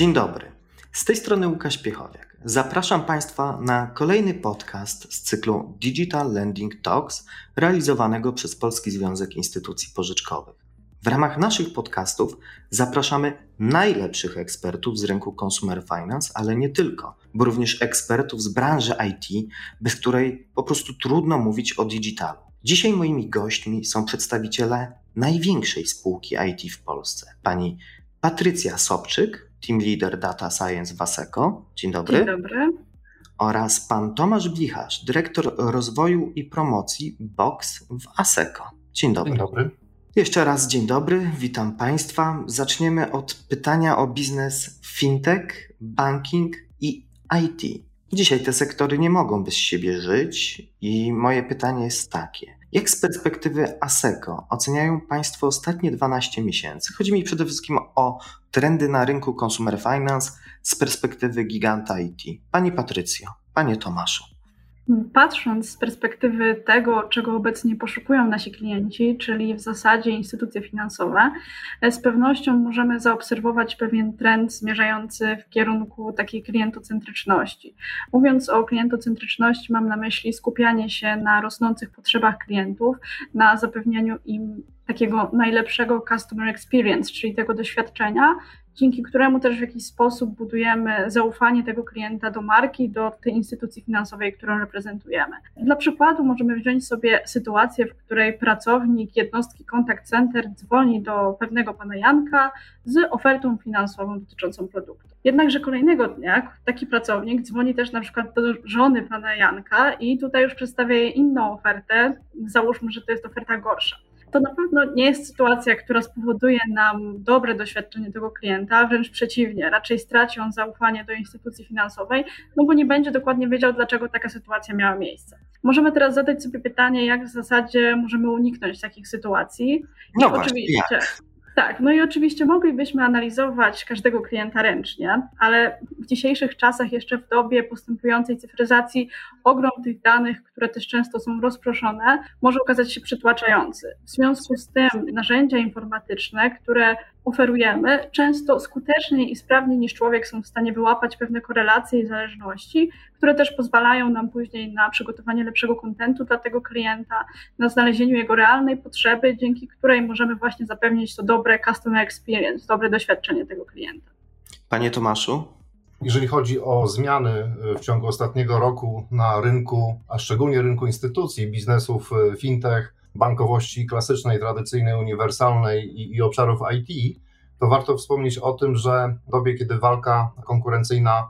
Dzień dobry. Z tej strony Łukasz Piechowiak. Zapraszam Państwa na kolejny podcast z cyklu Digital Lending Talks realizowanego przez Polski Związek Instytucji Pożyczkowych. W ramach naszych podcastów zapraszamy najlepszych ekspertów z rynku consumer finance, ale nie tylko, bo również ekspertów z branży IT, bez której po prostu trudno mówić o digitalu. Dzisiaj moimi gośćmi są przedstawiciele największej spółki IT w Polsce. Pani Patrycja Sobczyk, Team Leader Data Science w ASECO. Dzień dobry. Dzień dobry. Oraz pan Tomasz Blicharz, dyrektor rozwoju i promocji Box w ASECO. Dzień dobry. Dzień dobry. Jeszcze raz dzień dobry, witam Państwa. Zaczniemy od pytania o biznes fintech, banking i IT. Dzisiaj te sektory nie mogą bez siebie żyć i moje pytanie jest takie. Jak z perspektywy ASECO oceniają Państwo ostatnie 12 miesięcy? Chodzi mi przede wszystkim o trendy na rynku consumer finance z perspektywy giganta IT. Pani Patrycjo, Panie Tomaszu. Patrząc z perspektywy tego, czego obecnie poszukują nasi klienci, czyli w zasadzie instytucje finansowe, z pewnością możemy zaobserwować pewien trend zmierzający w kierunku takiej klientocentryczności. Mówiąc o klientocentryczności, mam na myśli skupianie się na rosnących potrzebach klientów, na zapewnianiu im takiego najlepszego customer experience, czyli tego doświadczenia, dzięki któremu też w jakiś sposób budujemy zaufanie tego klienta do marki, do tej instytucji finansowej, którą reprezentujemy. Dla przykładu możemy wziąć sobie sytuację, w której pracownik jednostki Contact Center dzwoni do pewnego pana Janka z ofertą finansową dotyczącą produktu. Jednakże kolejnego dnia taki pracownik dzwoni też na przykład do żony pana Janka i tutaj już przedstawia jej inną ofertę. Załóżmy, że to jest oferta gorsza to na pewno nie jest sytuacja, która spowoduje nam dobre doświadczenie tego klienta, wręcz przeciwnie, raczej straci on zaufanie do instytucji finansowej, no bo nie będzie dokładnie wiedział, dlaczego taka sytuacja miała miejsce. Możemy teraz zadać sobie pytanie, jak w zasadzie możemy uniknąć takich sytuacji. No I właśnie, oczywiście. Jak? Tak, no i oczywiście moglibyśmy analizować każdego klienta ręcznie, ale w dzisiejszych czasach, jeszcze w dobie postępującej cyfryzacji, ogrom tych danych, które też często są rozproszone, może okazać się przytłaczający. W związku z tym narzędzia informatyczne, które oferujemy, często skuteczniej i sprawniej niż człowiek są w stanie wyłapać pewne korelacje i zależności, które też pozwalają nam później na przygotowanie lepszego kontentu dla tego klienta, na znalezieniu jego realnej potrzeby, dzięki której możemy właśnie zapewnić to dobre customer experience, dobre doświadczenie tego klienta. Panie Tomaszu? Jeżeli chodzi o zmiany e, w ciągu ostatniego roku na rynku, a szczególnie rynku instytucji, biznesów e, fintech, bankowości klasycznej, tradycyjnej, uniwersalnej i, i obszarów IT, to warto wspomnieć o tym, że w dobie, kiedy walka konkurencyjna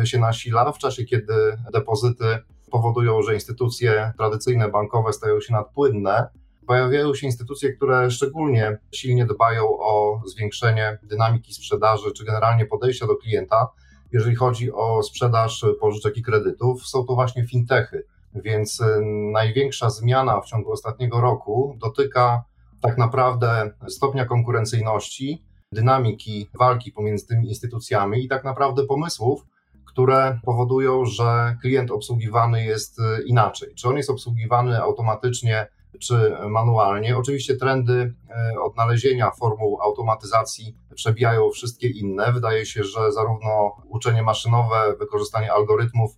e, się nasila, w czasie, kiedy depozyty powodują, że instytucje tradycyjne, bankowe stają się nadpłynne, pojawiają się instytucje, które szczególnie silnie dbają o zwiększenie dynamiki sprzedaży, czy generalnie podejścia do klienta, jeżeli chodzi o sprzedaż pożyczek i kredytów. Są to właśnie fintechy więc y, największa zmiana w ciągu ostatniego roku dotyka tak naprawdę stopnia konkurencyjności, dynamiki walki pomiędzy tymi instytucjami i tak naprawdę pomysłów, które powodują, że klient obsługiwany jest y, inaczej. Czy on jest obsługiwany automatycznie, czy manualnie. Oczywiście trendy y, odnalezienia formuł automatyzacji przebijają wszystkie inne. Wydaje się, że zarówno uczenie maszynowe, wykorzystanie algorytmów,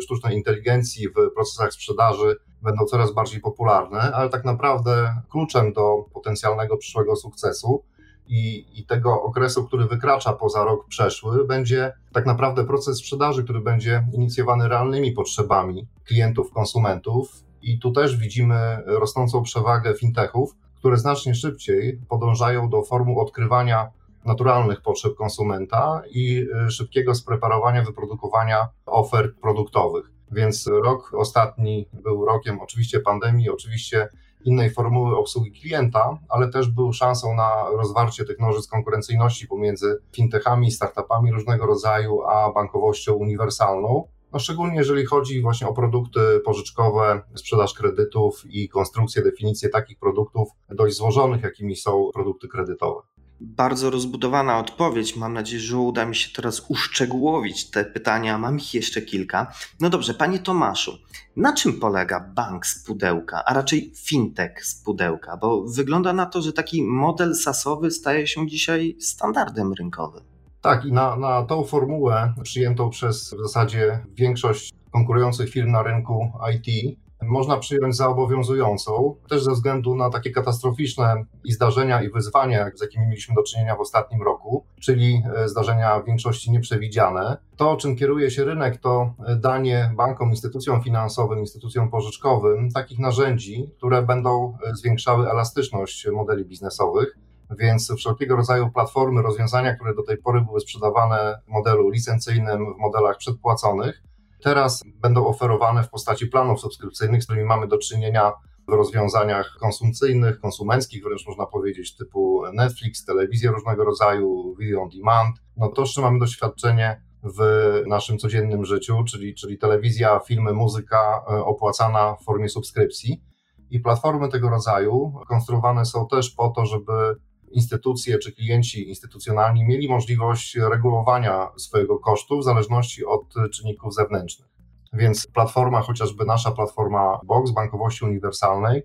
sztucznej inteligencji w procesach sprzedaży będą coraz bardziej popularne, ale tak naprawdę kluczem do potencjalnego przyszłego sukcesu i, i, tego okresu, który wykracza poza rok przeszły, będzie tak naprawdę proces sprzedaży, który będzie inicjowany realnymi potrzebami klientów, konsumentów. I tu też widzimy rosnącą przewagę fintechów, które znacznie szybciej podążają do formuł odkrywania naturalnych potrzeb konsumenta i y, szybkiego spreparowania, wyprodukowania ofert produktowych. Więc rok ostatni był rokiem oczywiście pandemii, oczywiście innej formuły obsługi klienta, ale też był szansą na rozwarcie tych nożyc konkurencyjności pomiędzy fintechami, startupami różnego rodzaju, a bankowością uniwersalną. No szczególnie jeżeli chodzi właśnie o produkty pożyczkowe, sprzedaż kredytów i konstrukcję, definicję takich produktów dość złożonych, jakimi są produkty kredytowe bardzo rozbudowana odpowiedź. Mam nadzieję, że uda mi się teraz uszczegółowić te pytania. Mam ich jeszcze kilka. No dobrze, panie Tomaszu, na czym polega bank z pudełka, a raczej fintech z pudełka? Bo wygląda na to, że taki model sasowy staje się dzisiaj standardem rynkowym. Tak, i na, na tą formułę przyjętą przez w zasadzie większość konkurujących firm na rynku IT można przyjąć za obowiązującą, też ze względu na takie katastroficzne i zdarzenia i wyzwania, z jakimi mieliśmy do czynienia w ostatnim roku, czyli e, zdarzenia w większości nieprzewidziane. To, czym kieruje się rynek, to danie bankom, instytucjom finansowym, instytucjom pożyczkowym takich narzędzi, które będą e, zwiększały elastyczność modeli biznesowych. Więc wszelkiego rodzaju platformy, rozwiązania, które do tej pory były sprzedawane w modelu licencyjnym, w modelach przedpłaconych, teraz będą oferowane w postaci planów subskrypcyjnych, z którymi mamy do czynienia w rozwiązaniach konsumpcyjnych, konsumenckich, wręcz można powiedzieć, typu Netflix, telewizje różnego rodzaju, video on demand. No to, z czym mamy doświadczenie w naszym codziennym życiu, czyli, czyli telewizja, filmy, muzyka e, opłacana w formie subskrypcji. I platformy tego rodzaju konstruowane są też po to, żeby instytucje czy klienci instytucjonalni mieli możliwość regulowania swojego kosztu w zależności od czynników zewnętrznych. Więc platforma, chociażby nasza platforma Box bankowości uniwersalnej, y,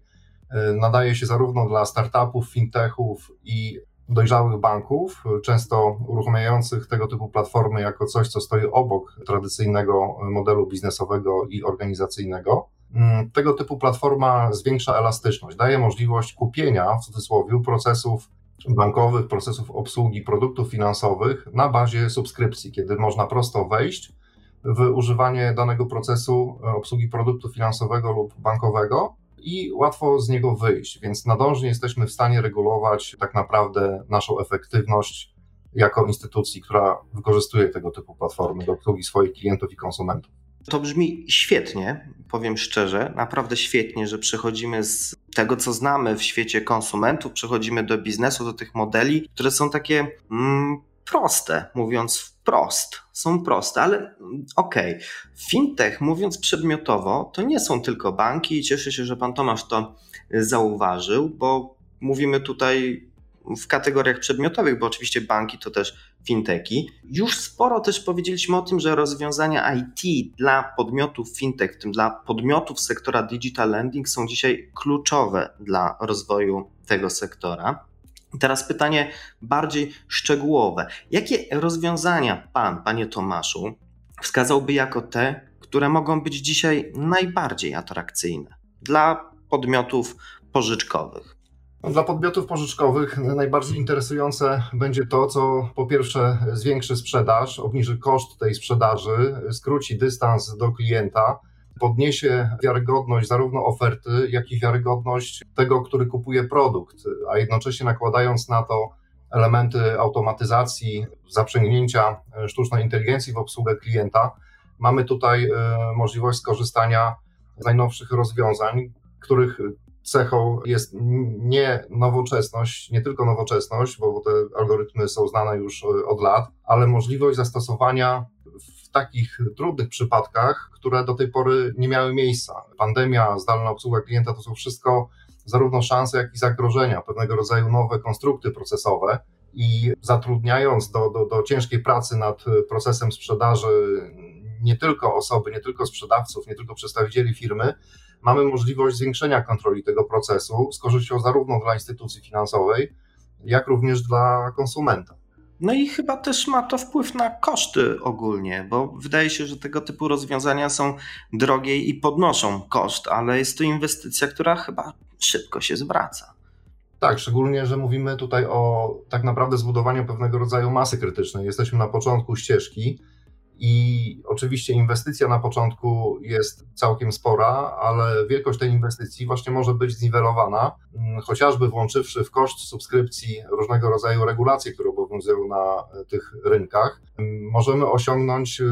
nadaje się zarówno dla startupów, fintechów i dojrzałych banków, często uruchamiających tego typu platformy jako coś, co stoi obok tradycyjnego modelu biznesowego i organizacyjnego. Mm, tego typu platforma zwiększa elastyczność, daje możliwość kupienia w cudzysłowie procesów bankowych, procesów obsługi produktów finansowych na bazie subskrypcji, kiedy można prosto wejść w używanie danego procesu e, obsługi produktu finansowego lub bankowego i łatwo z niego wyjść. Więc nadążnie jesteśmy w stanie regulować tak naprawdę naszą efektywność jako instytucji, która wykorzystuje tego typu platformy do obsługi swoich klientów i konsumentów. To brzmi świetnie, powiem szczerze, naprawdę świetnie, że przechodzimy z tego, co znamy w świecie konsumentów, przechodzimy do biznesu, do tych modeli, które są takie mm, proste, mówiąc wprost. Są proste, ale mm, okej. Okay. Fintech, mówiąc przedmiotowo, to nie są tylko banki i cieszę się, że pan Tomasz to zauważył, bo mówimy tutaj w kategoriach przedmiotowych, bo oczywiście banki to też finteki. Już sporo też powiedzieliśmy o tym, że rozwiązania IT dla podmiotów fintech, w tym dla podmiotów sektora digital lending są dzisiaj kluczowe dla rozwoju tego sektora. Teraz pytanie bardziej szczegółowe. Jakie rozwiązania Pan, Panie Tomaszu, wskazałby jako te, które mogą być dzisiaj najbardziej atrakcyjne dla podmiotów pożyczkowych? Dla podmiotów pożyczkowych najbardziej interesujące będzie to, co po pierwsze zwiększy sprzedaż, obniży koszt tej sprzedaży, skróci dystans do klienta, podniesie wiarygodność zarówno oferty, jak i wiarygodność tego, który kupuje produkt, a jednocześnie nakładając na to elementy automatyzacji, zaprzęgnięcia sztucznej inteligencji w obsługę klienta, mamy tutaj e, możliwość skorzystania z najnowszych rozwiązań, których cechą jest nie nowoczesność, nie tylko nowoczesność, bo te algorytmy są znane już e, od lat, ale możliwość zastosowania w takich trudnych przypadkach, które do tej pory nie miały miejsca. Pandemia, zdalna obsługa klienta to są wszystko zarówno szanse, jak i zagrożenia, pewnego rodzaju nowe konstrukty procesowe. I zatrudniając do, do, do ciężkiej pracy nad procesem sprzedaży nie tylko osoby, nie tylko sprzedawców, nie tylko przedstawicieli firmy, mamy możliwość zwiększenia kontroli tego procesu z korzyścią zarówno dla instytucji finansowej, jak również dla konsumenta. No i chyba też ma to wpływ na koszty ogólnie, bo wydaje się, że tego typu rozwiązania są drogie i podnoszą koszt, ale jest to inwestycja, która chyba szybko się zwraca. Tak, szczególnie, że mówimy tutaj o tak naprawdę zbudowaniu pewnego rodzaju masy krytycznej. Jesteśmy na początku ścieżki i oczywiście inwestycja na początku jest całkiem spora, ale wielkość tej inwestycji właśnie może być zniwelowana, mm, chociażby włączywszy w koszt subskrypcji różnego rodzaju regulacje, które obowiązują na tych rynkach. Mm, możemy osiągnąć y,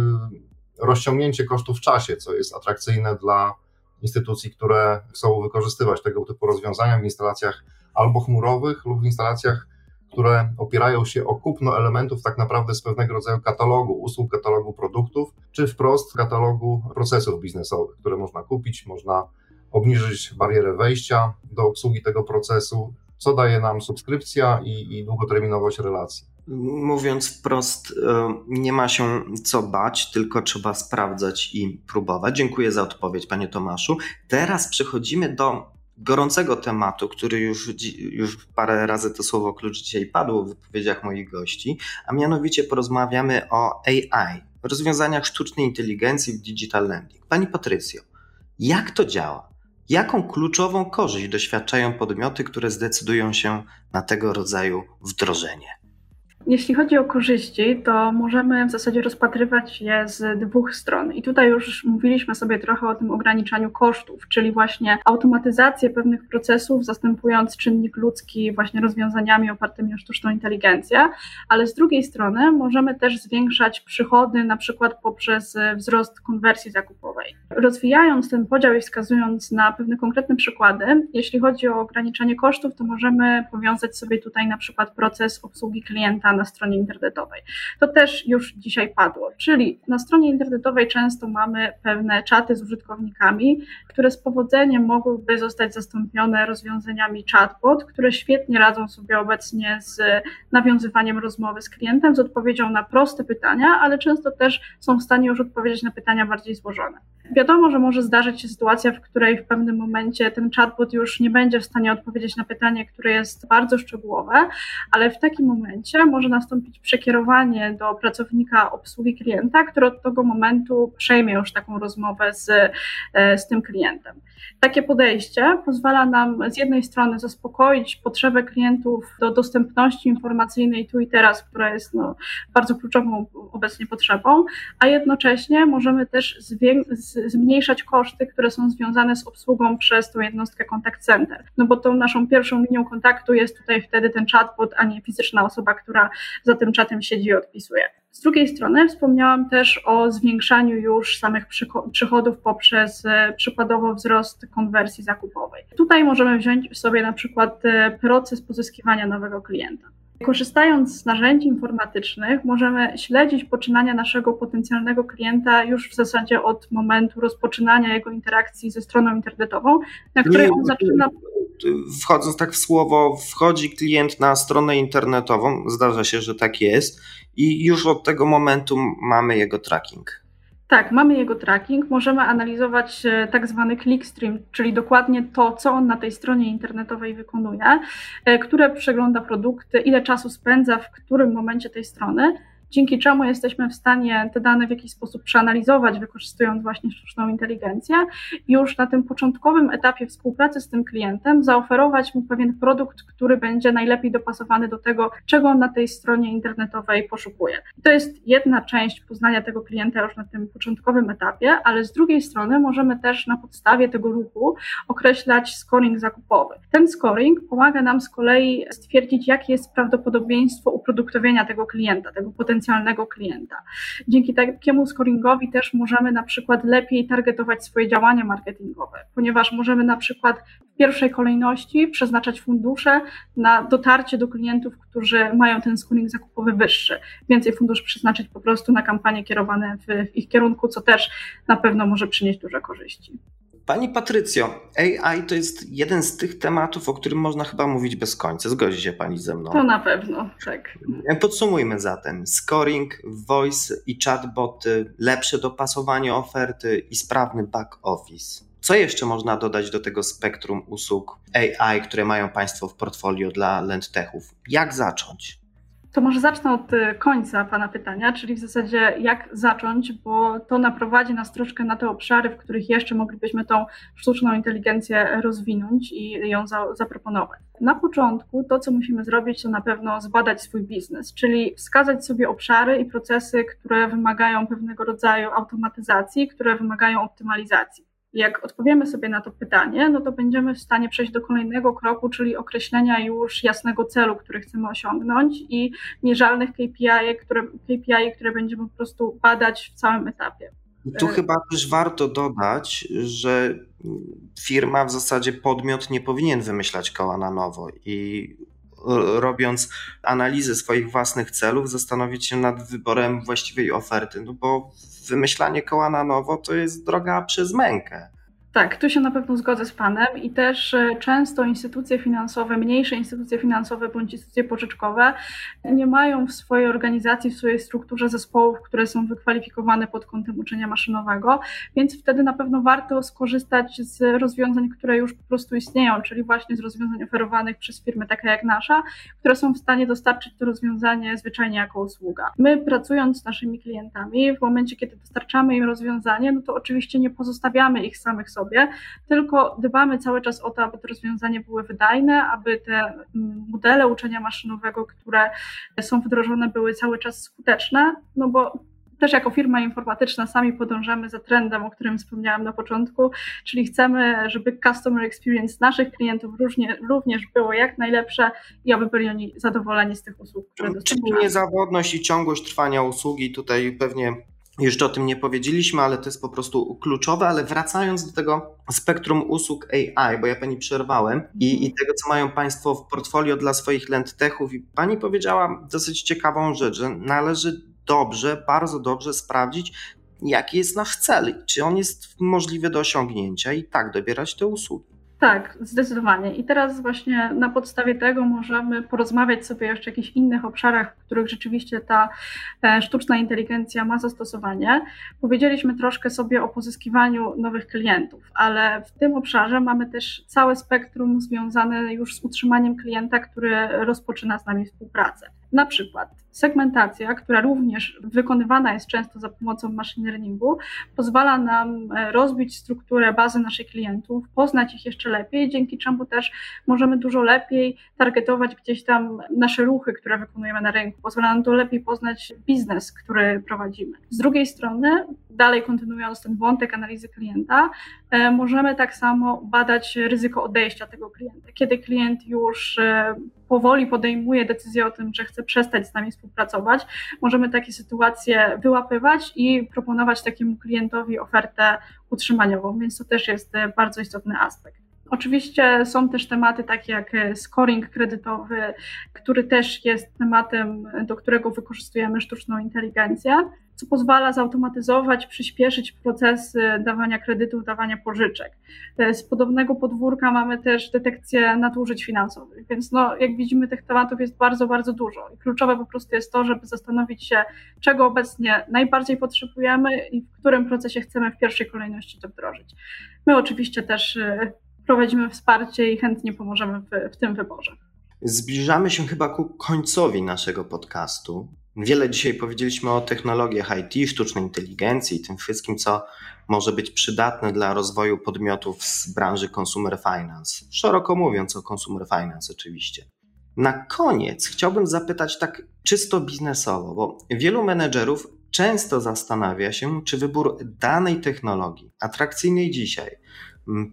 rozciągnięcie kosztów w czasie, co jest atrakcyjne dla instytucji, które chcą wykorzystywać tego typu rozwiązania w instalacjach albo chmurowych lub w instalacjach które opierają się o kupno elementów tak naprawdę z pewnego rodzaju katalogu usług, katalogu produktów, czy wprost katalogu procesów biznesowych, które można kupić, można obniżyć barierę wejścia do obsługi tego procesu, co daje nam subskrypcja i, i długoterminowość relacji. Mówiąc wprost, e, nie ma się co bać, tylko trzeba sprawdzać i próbować. Dziękuję za odpowiedź, panie Tomaszu. Teraz przechodzimy do gorącego tematu, który już, już parę razy to słowo klucz dzisiaj padło w wypowiedziach moich gości, a mianowicie porozmawiamy o AI, rozwiązaniach sztucznej inteligencji w digital lending. Pani Patrycjo, jak to działa? Jaką kluczową korzyść doświadczają podmioty, które zdecydują się na tego rodzaju wdrożenie? Jeśli chodzi o korzyści, to możemy w zasadzie rozpatrywać je z dwóch stron. I tutaj już mówiliśmy sobie trochę o tym ograniczaniu kosztów, czyli właśnie automatyzację pewnych procesów, zastępując czynnik ludzki właśnie rozwiązaniami opartymi o sztuczną inteligencję, ale z drugiej strony możemy też zwiększać przychody, na przykład poprzez wzrost konwersji zakupowej. Rozwijając ten podział i wskazując na pewne konkretne przykłady, jeśli chodzi o ograniczanie kosztów, to możemy powiązać sobie tutaj na przykład proces obsługi klienta na stronie internetowej. To też już dzisiaj padło, czyli na stronie internetowej często mamy pewne czaty z użytkownikami, które z powodzeniem mogłyby zostać zastąpione rozwiązaniami chatbot, które świetnie radzą sobie obecnie z nawiązywaniem rozmowy z klientem, z odpowiedzią na proste pytania, ale często też są w stanie już odpowiedzieć na pytania bardziej złożone. Wiadomo, że może zdarzyć się sytuacja, w której w pewnym momencie ten chatbot już nie będzie w stanie odpowiedzieć na pytanie, które jest bardzo szczegółowe, ale w takim momencie może nastąpić przekierowanie do pracownika obsługi klienta, który od tego momentu przejmie już taką rozmowę z, e, z tym klientem. Takie podejście pozwala nam z jednej strony zaspokoić potrzebę klientów do dostępności informacyjnej tu i teraz, która jest no, bardzo kluczową obecnie potrzebą, a jednocześnie możemy też zmniejszać koszty, które są związane z obsługą przez tą jednostkę contact center. No bo tą naszą pierwszą linią kontaktu jest tutaj wtedy ten chatbot, a nie fizyczna osoba, która za tym czatem siedzi i odpisuje. Z drugiej strony wspomniałam też o zwiększaniu już samych przychodów poprzez e, przykładowo wzrost konwersji zakupowej. Tutaj możemy wziąć sobie na przykład e, proces pozyskiwania nowego klienta. Korzystając z narzędzi informatycznych, możemy śledzić poczynania naszego potencjalnego klienta już w zasadzie od momentu rozpoczynania jego interakcji ze stroną internetową, na której on zaczyna. Wchodząc tak w słowo, wchodzi klient na stronę internetową, zdarza się, że tak jest, i już od tego momentu mamy jego tracking. Tak, mamy jego tracking, możemy analizować e, tak zwany clickstream, czyli dokładnie to, co on na tej stronie internetowej wykonuje, e, które przegląda produkty, ile czasu spędza w którym momencie tej strony dzięki czemu jesteśmy w stanie te dane w jakiś sposób przeanalizować, wykorzystując właśnie sztuczną inteligencję już na tym początkowym etapie współpracy z tym klientem zaoferować mu pewien produkt, który będzie najlepiej dopasowany do tego, czego on na tej stronie internetowej poszukuje. To jest jedna część poznania tego klienta już na tym początkowym etapie, ale z drugiej strony możemy też na podstawie tego ruchu określać scoring zakupowy. Ten scoring pomaga nam z kolei stwierdzić, jakie jest prawdopodobieństwo uproduktowienia tego klienta, tego potencjalnego potencjalnego klienta. Dzięki takiemu scoringowi też możemy na przykład lepiej targetować swoje działania marketingowe, ponieważ możemy na przykład w pierwszej kolejności przeznaczać fundusze na dotarcie do klientów, którzy mają ten scoring zakupowy wyższy. Więcej funduszy przeznaczyć po prostu na kampanie kierowane w ich kierunku, co też na pewno może przynieść duże korzyści. Pani Patrycjo, AI to jest jeden z tych tematów, o którym można chyba mówić bez końca. Zgodzi się Pani ze mną? To na pewno, tak. Podsumujmy zatem. Scoring, voice i chatboty, lepsze dopasowanie oferty i sprawny back office. Co jeszcze można dodać do tego spektrum usług AI, które mają Państwo w portfolio dla LendTechów? Jak zacząć? To może zacznę od y, końca Pana pytania, czyli w zasadzie jak zacząć, bo to naprowadzi nas troszkę na te obszary, w których jeszcze moglibyśmy tą sztuczną inteligencję rozwinąć i ją za, zaproponować. Na początku to, co musimy zrobić, to na pewno zbadać swój biznes, czyli wskazać sobie obszary i procesy, które wymagają pewnego rodzaju automatyzacji, które wymagają optymalizacji. Jak odpowiemy sobie na to pytanie, no to będziemy w stanie przejść do kolejnego kroku, czyli określenia już jasnego celu, który chcemy osiągnąć i mierzalnych KPI, które, KPI, które będziemy po prostu badać w całym etapie. Tu chyba też warto dodać, że firma, w zasadzie podmiot nie powinien wymyślać koła na nowo i robiąc analizę swoich własnych celów, zastanowić się nad wyborem właściwej oferty, no bo wymyślanie koła na nowo to jest droga przez mękę. Tak, tu się na pewno zgodzę z Panem i też e, często instytucje finansowe, mniejsze instytucje finansowe bądź instytucje pożyczkowe nie mają w swojej organizacji, w swojej strukturze zespołów, które są wykwalifikowane pod kątem uczenia maszynowego, więc wtedy na pewno warto skorzystać z rozwiązań, które już po prostu istnieją, czyli właśnie z rozwiązań oferowanych przez firmy takie jak nasza, które są w stanie dostarczyć to rozwiązanie zwyczajnie jako usługa. My pracując z naszymi klientami, w momencie kiedy dostarczamy im rozwiązanie, no to oczywiście nie pozostawiamy ich samych sobie, sobie, tylko dbamy cały czas o to, aby te rozwiązania były wydajne, aby te mm, modele uczenia maszynowego, które są wdrożone, były cały czas skuteczne, no bo też jako firma informatyczna sami podążamy za trendem, o którym wspomniałam na początku, czyli chcemy, żeby customer experience naszych klientów różnie, również było jak najlepsze i aby byli oni zadowoleni z tych usług, które dostarczamy. Czyli niezawodność i ciągłość trwania usługi, tutaj pewnie jeszcze o tym nie powiedzieliśmy, ale to jest po prostu kluczowe. Ale wracając do tego spektrum usług AI, bo ja pani przerwałem, i, i tego, co mają Państwo w portfolio dla swoich lendtechów, i pani powiedziała dosyć ciekawą rzecz, że należy dobrze, bardzo dobrze sprawdzić, jaki jest nasz cel, czy on jest możliwy do osiągnięcia i tak dobierać te usługi. Tak, zdecydowanie. I teraz właśnie na podstawie tego możemy porozmawiać sobie jeszcze o jakichś innych obszarach, w których rzeczywiście ta e, sztuczna inteligencja ma zastosowanie. Powiedzieliśmy troszkę sobie o pozyskiwaniu nowych klientów, ale w tym obszarze mamy też całe spektrum związane już z utrzymaniem klienta, który rozpoczyna z nami współpracę. Na przykład segmentacja, która również wykonywana jest często za pomocą machine learningu, pozwala nam e, rozbić strukturę bazy naszych klientów, poznać ich jeszcze lepiej, dzięki czemu też możemy dużo lepiej targetować gdzieś tam nasze ruchy, które wykonujemy na rynku. Pozwala nam to lepiej poznać biznes, który prowadzimy. Z drugiej strony, dalej kontynuując ten wątek analizy klienta, e, możemy tak samo badać ryzyko odejścia tego klienta. Kiedy klient już e, powoli podejmuje decyzję o tym, że chce przestać z nami współpracować, możemy takie sytuacje wyłapywać i proponować takiemu klientowi ofertę utrzymaniową, więc to też jest e, bardzo istotny aspekt. Oczywiście są też tematy takie jak scoring kredytowy, który też jest tematem, do którego wykorzystujemy sztuczną inteligencję co pozwala zautomatyzować, przyspieszyć procesy dawania kredytów, dawania pożyczek. E, z podobnego podwórka mamy też detekcję nadużyć finansowych, więc no, jak widzimy tych tematów jest bardzo, bardzo dużo i kluczowe po prostu jest to, żeby zastanowić się, czego obecnie najbardziej potrzebujemy i w którym procesie chcemy w pierwszej kolejności to wdrożyć. My oczywiście też e, prowadzimy wsparcie i chętnie pomożemy w, w tym wyborze. Zbliżamy się chyba ku końcowi naszego podcastu. Wiele dzisiaj powiedzieliśmy o technologiach IT, sztucznej inteligencji i tym wszystkim, co może być przydatne dla rozwoju podmiotów z branży consumer finance. Szeroko mówiąc o consumer finance, oczywiście. Na koniec chciałbym zapytać tak czysto biznesowo, bo wielu menedżerów często zastanawia się, czy wybór danej technologii, atrakcyjnej dzisiaj,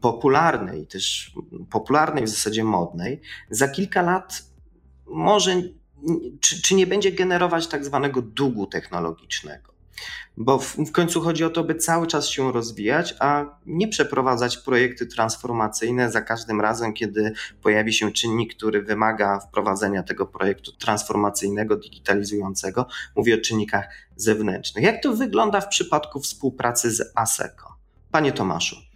popularnej, też popularnej w zasadzie modnej, za kilka lat może czy, czy nie będzie generować tak zwanego długu technologicznego. Bo w, w, końcu chodzi o to, by cały czas się rozwijać, a nie przeprowadzać projekty transformacyjne za każdym razem, kiedy pojawi się czynnik, który wymaga wprowadzenia tego projektu transformacyjnego, digitalizującego. Mówię o czynnikach zewnętrznych. Jak to wygląda w przypadku współpracy z ASECO? Panie Tomaszu.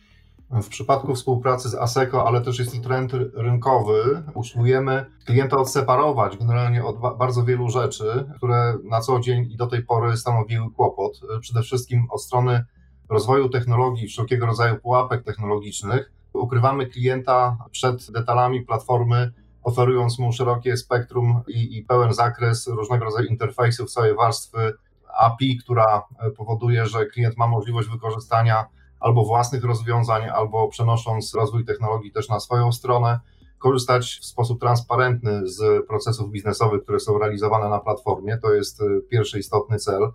W przypadku współpracy z ASECO, ale też jest to trend rynkowy, usiłujemy klienta odseparować generalnie od bardzo wielu rzeczy, które na co dzień i do tej pory stanowiły kłopot. Przede wszystkim od strony rozwoju technologii, wszelkiego rodzaju pułapek technologicznych. Ukrywamy klienta przed detalami platformy, oferując mu szerokie spektrum i, i pełen zakres różnego rodzaju interfejsów, całej warstwy API, która powoduje, że klient ma możliwość wykorzystania albo własnych rozwiązań, albo przenosząc rozwój technologii też na swoją stronę, korzystać w sposób transparentny z procesów biznesowych, które są realizowane na platformie. To jest y, pierwszy istotny cel.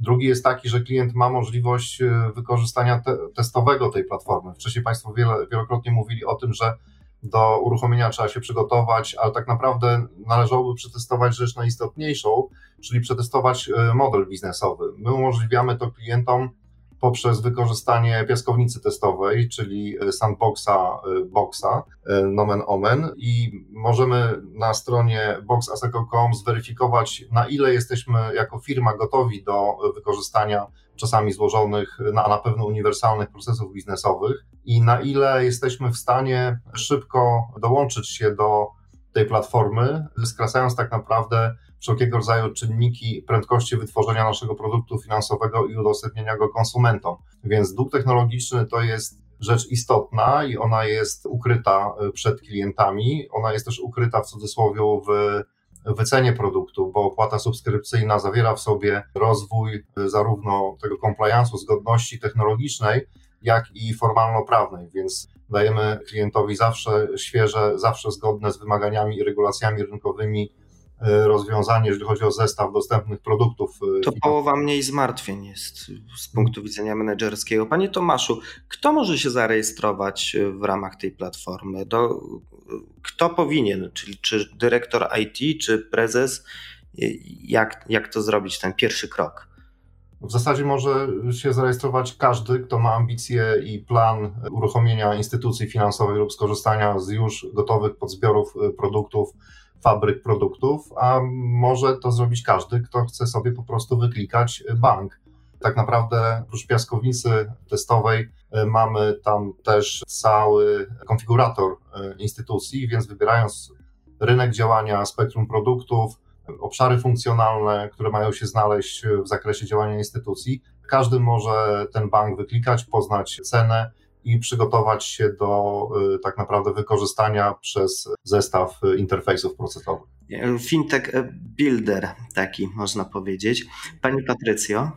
Drugi jest taki, że klient ma możliwość y, wykorzystania te testowego tej platformy. Wcześniej Państwo wiele, wielokrotnie mówili o tym, że do uruchomienia trzeba się przygotować, ale tak naprawdę należałoby przetestować rzecz najistotniejszą, czyli przetestować y, model biznesowy. My umożliwiamy to klientom poprzez wykorzystanie piaskownicy testowej, czyli sandboxa, boxa, nomen omen. I możemy na stronie boxaseco.com zweryfikować na ile jesteśmy jako firma gotowi do wykorzystania czasami złożonych, a na pewno uniwersalnych procesów biznesowych i na ile jesteśmy w stanie szybko dołączyć się do tej platformy, skracając tak naprawdę wszelkiego rodzaju czynniki prędkości wytworzenia naszego produktu finansowego i udostępnienia go konsumentom. Więc dług technologiczny to jest rzecz istotna i ona jest ukryta przed klientami. Ona jest też ukryta w cudzysłowie w wycenie produktu, bo opłata subskrypcyjna zawiera w sobie rozwój zarówno tego compliance'u, zgodności technologicznej, jak i formalno-prawnej, więc dajemy klientowi zawsze świeże, zawsze zgodne z wymaganiami i regulacjami rynkowymi e, rozwiązanie, jeżeli chodzi o zestaw dostępnych produktów. E, to połowa mniej zmartwień jest z punktu widzenia menedżerskiego. Panie Tomaszu, kto może się zarejestrować w ramach tej platformy? Do, kto powinien, czyli czy dyrektor IT, czy prezes? Jak, jak to zrobić, ten pierwszy krok? W zasadzie może się zarejestrować każdy, kto ma ambicje i plan uruchomienia instytucji finansowej lub skorzystania z już gotowych podzbiorów produktów, fabryk produktów, a może to zrobić każdy, kto chce sobie po prostu wyklikać bank. Tak naprawdę oprócz piaskownicy testowej y, mamy tam też cały konfigurator y, instytucji, więc wybierając rynek działania, spektrum produktów, obszary funkcjonalne, które mają się znaleźć w zakresie działania instytucji. Każdy może ten bank wyklikać, poznać cenę i przygotować się do y, tak naprawdę wykorzystania przez zestaw interfejsów procesowych. Fintech builder, taki można powiedzieć. Pani Patrycjo.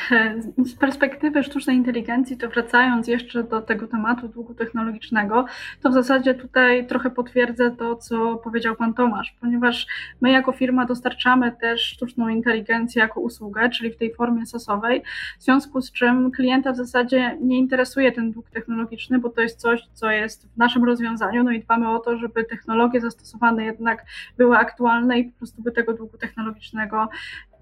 Z perspektywy sztucznej inteligencji, to wracając jeszcze do tego tematu długu technologicznego, to w zasadzie tutaj trochę potwierdzę to, co powiedział Pan Tomasz, ponieważ my jako firma dostarczamy też sztuczną inteligencję jako usługę, czyli w tej formie sasowej, w związku z czym klienta w zasadzie nie interesuje ten dług technologiczny, bo to jest coś, co jest w naszym rozwiązaniu, no i dbamy o to, żeby technologie zastosowane jednak były aktualne i po prostu by tego długu technologicznego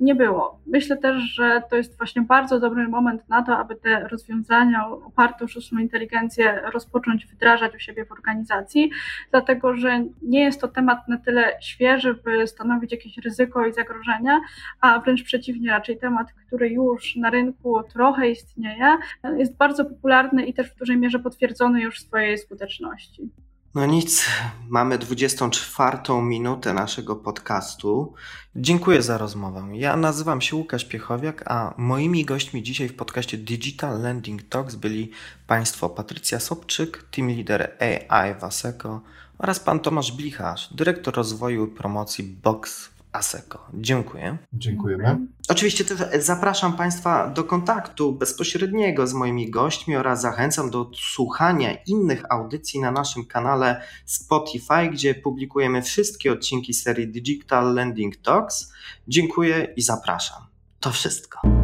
nie było. Myślę też, że to jest właśnie bardzo dobry moment na to, aby te rozwiązania oparte o sztuczną inteligencję rozpocząć wdrażać u siebie w organizacji, dlatego że nie jest to temat na tyle świeży, by stanowić jakieś ryzyko i zagrożenia, a wręcz przeciwnie, raczej temat, który już na rynku trochę istnieje, jest bardzo popularny i też w dużej mierze potwierdzony już swojej skuteczności. No nic, mamy 24 minutę naszego podcastu. Dziękuję za rozmowę. Ja nazywam się Łukasz Piechowiak, a moimi gośćmi dzisiaj w podcaście Digital Landing Talks byli Państwo Patrycja Sobczyk, team leader AI w ASECO oraz Pan Tomasz Blicharz, dyrektor rozwoju i promocji Box ASECO. Dziękuję. Dziękujemy. Oczywiście też zapraszam Państwa do kontaktu bezpośredniego z moimi gośćmi oraz zachęcam do słuchania innych audycji na naszym kanale Spotify, gdzie publikujemy wszystkie odcinki serii Digital Landing Talks. Dziękuję i zapraszam. To wszystko.